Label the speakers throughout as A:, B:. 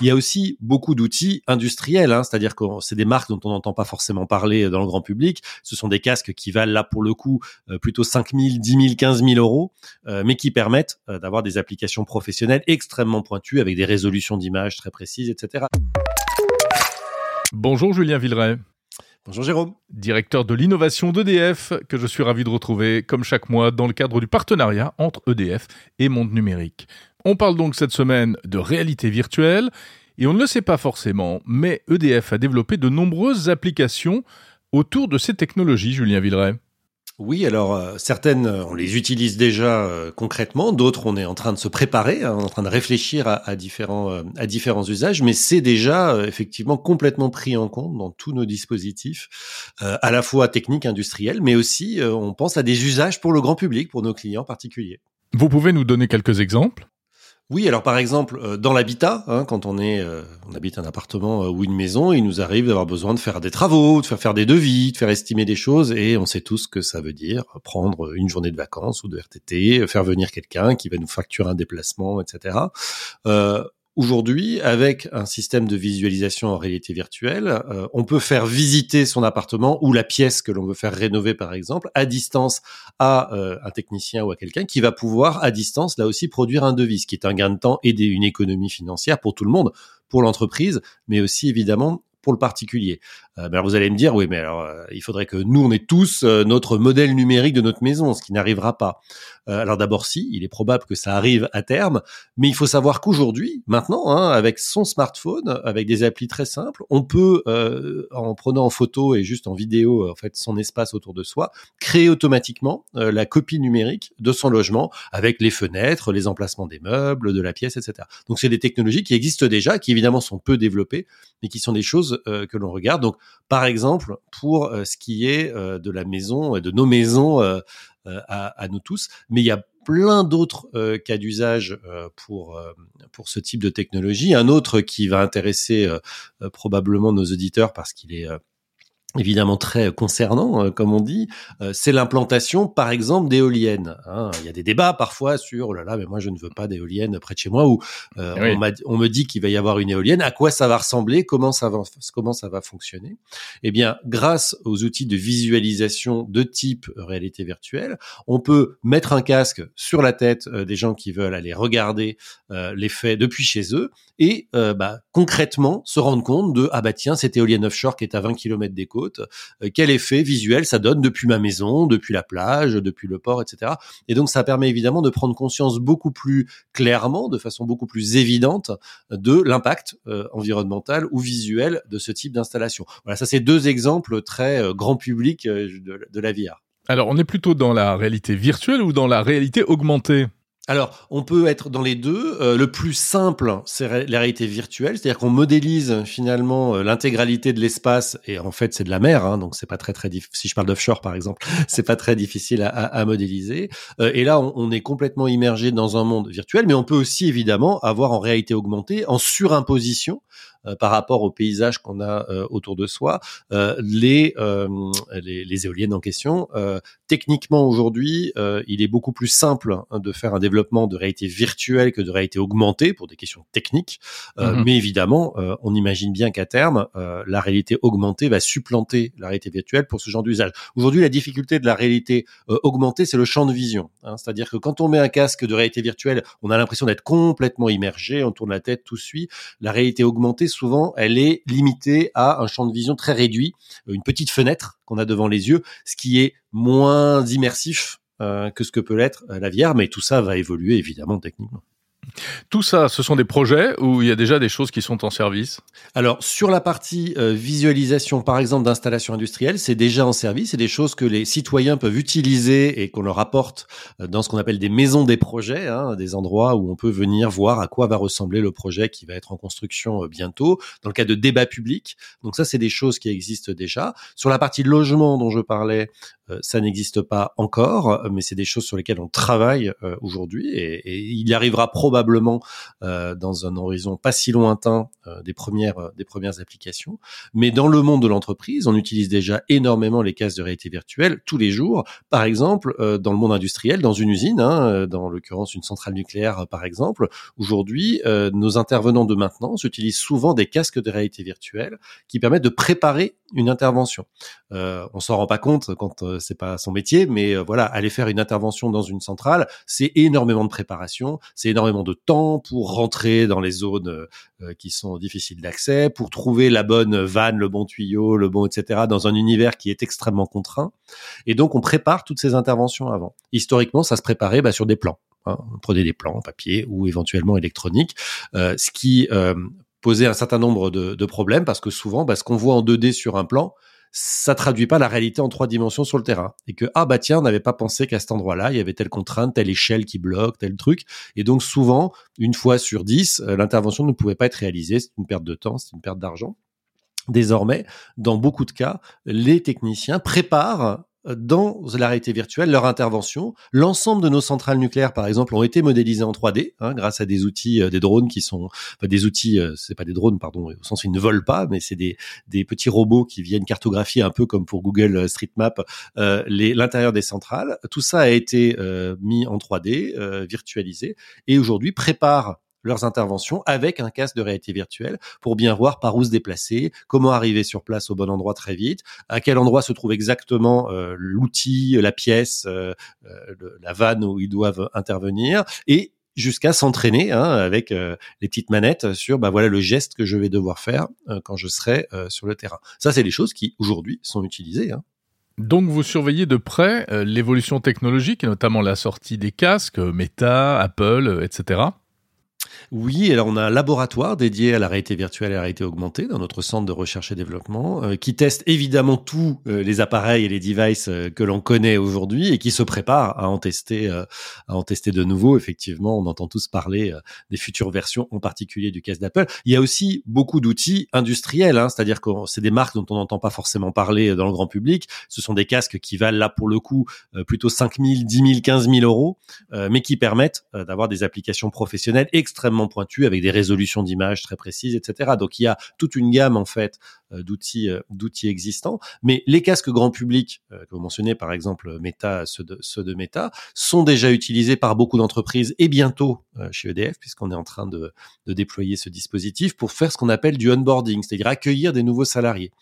A: Il y a aussi beaucoup d'outils industriels, hein, c'est-à-dire que c'est des marques dont on n'entend pas forcément parler dans le grand public. Ce sont des casques qui valent là pour le coup euh, plutôt 5 000, 10 000, 15 000 euros, euh, mais qui permettent euh, d'avoir des applications professionnelles extrêmement pointues avec des résolutions d'images très précises, etc.
B: Bonjour Julien Villeray.
A: Bonjour Jérôme.
B: Directeur de l'innovation d'EDF, que je suis ravi de retrouver comme chaque mois dans le cadre du partenariat entre EDF et Monde Numérique. On parle donc cette semaine de réalité virtuelle et on ne le sait pas forcément, mais EDF a développé de nombreuses applications autour de ces technologies, Julien Villeray.
A: Oui, alors euh, certaines, euh, on les utilise déjà euh, concrètement, d'autres, on est en train de se préparer, hein, en train de réfléchir à, différents, à différents usages, mais c'est déjà effectivement complètement pris en compte dans tous nos dispositifs, à la fois techniques, industriels, mais aussi on pense à des usages pour le grand public, pour nos clients particuliers.
B: Vous pouvez nous donner quelques exemples?
A: Oui, alors par exemple, euh, dans l'habitat, hein, quand on est, euh, on habite un appartement euh, ou une maison, il nous arrive d'avoir besoin de faire des travaux, de faire faire des devis, de faire estimer des choses, et on sait tous ce que ça veut dire prendre une journée de vacances ou de RTT, faire venir quelqu'un qui va nous facturer un déplacement, etc. Aujourd'hui, avec un système de visualisation en réalité virtuelle, euh, on peut faire visiter son appartement ou la pièce que l'on veut faire rénover, par exemple, à distance à euh, un technicien ou à quelqu'un qui va pouvoir, à distance, là aussi, produire un devis, ce qui est un gain de temps et une économie financière pour tout le monde, pour l'entreprise, mais aussi évidemment pour le particulier. Euh, alors vous allez me dire, oui, mais alors euh, il faudrait que nous, on ait tous euh, notre modèle numérique de notre maison, ce qui n'arrivera pas. alors d'abord, si, il est probable que ça arrive à terme, mais il faut savoir qu'aujourd'hui, maintenant, hein, avec son smartphone, avec des applis très simples, on peut, en prenant en photo et juste en vidéo, en fait, son espace autour de soi, créer automatiquement la copie numérique de son logement avec les fenêtres, les emplacements des meubles, de la pièce, etc. Donc c'est des technologies qui existent déjà, qui évidemment sont peu développées, mais qui sont des choses que l'on regarde. Donc par exemple, pour euh, ce qui est euh, de la maison, de nos maisons euh, à, nous tous. Mais il y a plein d'autres cas d'usage pour pour ce type de technologie. Un autre qui va intéresser probablement nos auditeurs parce qu'il est évidemment très concernant, euh, comme on dit, euh, c'est l'implantation, par exemple, d'éoliennes. Hein. Il y a des débats parfois sur, oh là là, mais moi je ne veux pas d'éoliennes près de chez moi, ou euh, on, on, me dit qu'il va y avoir une éolienne, à quoi ça va ressembler, comment ça va, comment ça va fonctionner? Eh bien, grâce aux outils de visualisation de type réalité virtuelle, on peut mettre un casque sur la tête des gens qui veulent aller regarder les faits depuis chez eux et bah, concrètement se rendre compte de, ah bah tiens, cette éolienne offshore qui est à 20 km des côtes, euh, quel effet visuel ça donne depuis ma maison, depuis la plage, depuis le port, etc. Et donc ça permet évidemment de prendre conscience beaucoup plus clairement, de façon beaucoup plus évidente, de l'impact euh, environnemental ou visuel de ce type d'installation. Voilà, ça c'est deux exemples très euh, grand public de, de la VR.
B: Alors, on est plutôt dans la réalité virtuelle ou dans la réalité augmentée?
A: Alors, on peut être dans les deux. Euh, le plus simple, c'est la réalité virtuelle, c'est-à-dire qu'on modélise finalement euh, l'intégralité de l'espace, et en fait, c'est de la mer, hein, donc c'est pas très très difficile. Si je parle d'offshore, par exemple, c'est pas très difficile à, modéliser. Euh, et là, on, on, est complètement immergé dans un monde virtuel, mais on peut aussi évidemment avoir en réalité augmentée, en surimposition, par rapport au paysage qu'on a euh, autour de soi, euh, les, les, les éoliennes en question. techniquement aujourd'hui, il est beaucoup plus simple hein, de faire un développement de réalité virtuelle que de réalité augmentée pour des questions techniques. Mhm. Mais évidemment, on imagine bien qu'à terme, la réalité augmentée va supplanter la réalité virtuelle pour ce genre d'usage. Aujourd'hui, la difficulté de la réalité augmentée, c'est le champ de vision. Hein. C'est-à-dire que quand on met un casque de réalité virtuelle, on a l'impression d'être complètement immergé, on tourne la tête, tout suit. La réalité augmentée, souvent, elle est limitée à un champ de vision très réduit, une petite fenêtre qu'on a devant les yeux, ce qui est moins immersif euh, que ce que peut l'être euh, la VR, mais tout ça va évoluer évidemment techniquement.
B: Tout ça, ce sont des projets où il y a déjà des choses qui sont en service?
A: Alors, sur la partie euh, visualisation, par exemple, d'installations industrielles, c'est déjà en service. C'est des choses que les citoyens peuvent utiliser et qu'on leur apporte euh, dans ce qu'on appelle des maisons des projets, hein, des endroits où on peut venir voir à quoi va ressembler le projet qui va être en construction euh, bientôt, dans le cas de débats publics. Donc ça, c'est des choses qui existent déjà. Sur la partie logement dont je parlais, ça n'existe pas encore, mais c'est des choses sur lesquelles on travaille aujourd'hui et, et, il arrivera probablement dans un horizon pas si lointain des premières des premières applications. Mais dans le monde de l'entreprise, on utilise déjà énormément les casques de réalité virtuelle tous les jours. Par exemple, dans le monde industriel, dans une usine, hein, dans l'occurrence une centrale nucléaire par exemple, aujourd'hui, nos intervenants de maintenance utilisent souvent des casques de réalité virtuelle qui permettent de préparer une intervention. Euh, on s'en rend pas compte quand euh, c'est pas son métier, mais euh, voilà, aller faire une intervention dans une centrale, c'est énormément de préparation, c'est énormément de temps pour rentrer dans les zones euh, qui sont difficiles d'accès, pour trouver la bonne vanne, le bon tuyau, le bon etc. dans un univers qui est extrêmement contraint. Et donc on prépare toutes ces interventions avant. Historiquement, ça se préparait bah, sur des plans. Hein. On prenait des plans papier ou éventuellement électroniques, ce qui poser un certain nombre de, problèmes parce que souvent, bah, ce qu'on voit en 2D sur un plan, ça traduit pas la réalité en trois dimensions sur le terrain. Et que, ah bah tiens, on n'avait pas pensé qu'à cet endroit-là, il y avait telle contrainte, telle échelle qui bloque, tel truc. Et donc souvent, une fois sur dix, euh, l'intervention ne pouvait pas être réalisée. C'est une perte de temps, c'est une perte d'argent. Désormais, dans beaucoup de cas, les techniciens préparent dans la réalité virtuelle leur intervention. L'ensemble de nos centrales nucléaires, par exemple, ont été modélisées en 3D hein, grâce à des outils, euh, des drones qui sont, des outils, euh, c'est pas des drones, pardon, au sens où ils ne volent pas, mais c'est des, des petits robots qui viennent cartographier un peu comme pour Google euh, Street Map euh, l'intérieur des centrales. Tout ça a été mis en 3D, virtualisé, et aujourd'hui prépare leurs interventions avec un casque de réalité virtuelle pour bien voir par où se déplacer, comment arriver sur place au bon endroit très vite, à quel endroit se trouve exactement euh, l'outil, la pièce, euh, euh, la vanne où ils doivent intervenir et jusqu'à s'entraîner hein, avec les petites manettes sur bah voilà le geste que je vais devoir faire quand je serai sur le terrain. Ça c'est des choses qui aujourd'hui sont utilisées. Hein.
B: Donc vous surveillez de près l'évolution technologique et notamment la sortie des casques Meta, Apple, etc.
A: Oui, alors on a un laboratoire dédié à la réalité virtuelle et à la réalité augmentée dans notre centre de recherche et développement, euh, qui teste évidemment tous euh, les appareils et les devices euh, que l'on connaît aujourd'hui et qui se prépare à en tester, à en tester de nouveau. Effectivement, on entend tous parler des futures versions, en particulier du casque d'Apple. Il y a aussi beaucoup d'outils industriels, hein, c'est-à-dire que c'est des marques dont on n'entend pas forcément parler dans le grand public. Ce sont des casques qui valent là pour le coup plutôt 5 000, 10 000, 15 000 euros, mais qui permettent d'avoir des applications professionnelles pointu avec des résolutions d'images très précises, etc. Donc il y a toute une gamme en fait d'outils euh, d'outils existants. Mais les casques grand public euh, que vous mentionnez, par exemple Meta, ceux de, ceux de Meta, sont déjà utilisés par beaucoup d'entreprises et bientôt chez EDF, puisqu'on est en train de, de, déployer ce dispositif pour faire ce qu'on appelle du onboarding, c'est-à-dire accueillir des nouveaux salariés.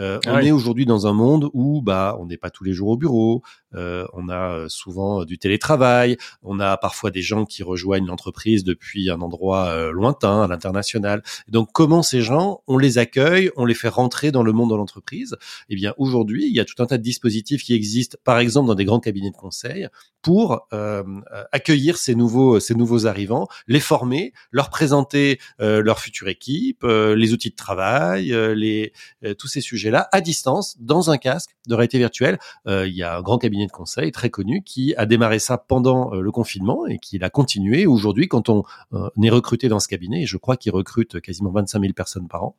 A: Euh, on est aujourd'hui dans un monde où bah on n'est pas tous les jours au bureau, euh, on a souvent du télétravail, on a parfois des gens qui rejoignent l'entreprise depuis un endroit lointain, à l'international. Donc comment ces gens, on les accueille, on les fait rentrer dans le monde de l'entreprise, eh bien aujourd'hui, il y a tout un tas de dispositifs qui existent, par exemple dans des grands cabinets de conseil, pour euh, accueillir ces nouveaux ces nouveaux arrivants, les former, leur présenter euh, leur future équipe, euh, les outils de travail, euh, les tous ces sujets-là à distance dans un casque de réalité virtuelle. il y a un grand cabinet de conseil très connu qui a démarré ça pendant le confinement et qui l'a continué. Aujourd'hui, quand on, est recruté dans ce cabinet, et je crois qu'il recrute quasiment 25 000 personnes par an,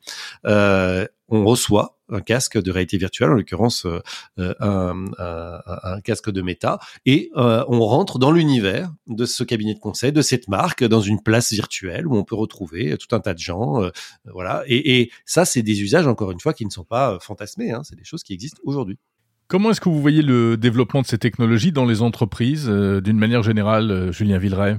A: on reçoit un casque de réalité virtuelle, en l'occurrence euh, euh, un, casque de méta, et euh, on rentre dans l'univers de ce cabinet de conseil, de cette marque, dans une place virtuelle où on peut retrouver tout un tas de gens, voilà. Et, ça, c'est des usages encore une fois qui ne sont pas fantasmés, hein, c'est des choses qui existent aujourd'hui.
B: Comment est-ce que vous voyez le développement de ces technologies dans les entreprises, d'une manière générale, Julien Villeray?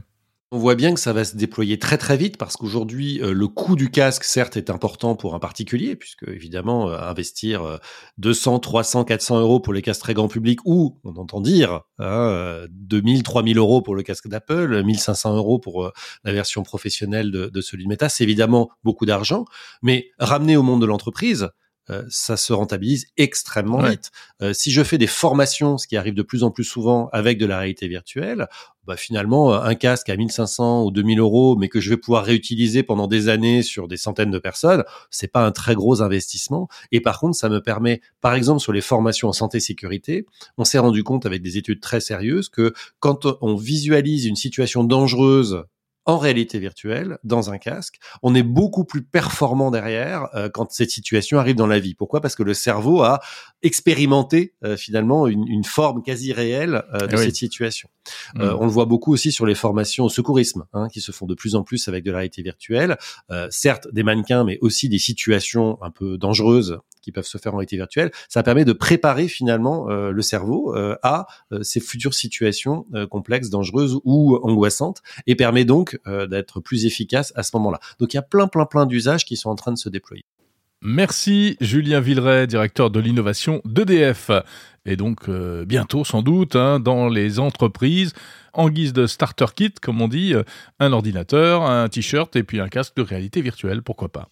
A: On voit bien que ça va se déployer très très vite parce qu'aujourd'hui, euh, le coût du casque, certes, est important pour un particulier, puisque évidemment, euh, investir 200, 300, 400 euros pour les casques très grand public, ou on entend dire hein, 2000, 3000 euros pour le casque d'Apple, 1500 euros pour euh, la version professionnelle de, de celui de Meta, c'est évidemment beaucoup d'argent, mais ramener au monde de l'entreprise, euh, ça se rentabilise extrêmement vite. Euh, si je fais des formations, ce qui arrive de plus en plus souvent avec de la réalité virtuelle, bah finalement un casque à 1500 ou 2000 euros, mais que je vais pouvoir réutiliser pendant des années sur des centaines de personnes, c'est pas un très gros investissement. Et par contre, ça me permet, par exemple sur les formations en santé sécurité, on s'est rendu compte avec des études très sérieuses que quand on visualise une situation dangereuse en réalité virtuelle dans un casque, on est beaucoup plus performant derrière euh, quand cette situation arrive dans la vie. Pourquoi? Parce que le cerveau a expérimenté euh, finalement une, une, forme quasi réelle euh, de eh cette situation. Mmh. On le voit beaucoup aussi sur les formations au secourisme, hein, qui se font de plus en plus avec de la réalité virtuelle. certes des mannequins, mais aussi des situations un peu dangereuses qui peuvent se faire en réalité virtuelle. Ça permet de préparer finalement le cerveau à ces futures situations complexes, dangereuses ou angoissantes, et permet donc euh, d'être plus efficace à ce moment-là. Donc il y a plein, plein, plein d'usages qui sont en train de se déployer.
B: Merci Julien Villeray, directeur de l'innovation d'EDF. Et donc euh, bientôt sans doute hein, dans les entreprises, en guise de starter kit, comme on dit, euh, un ordinateur, un t-shirt et puis un casque de réalité virtuelle, pourquoi pas.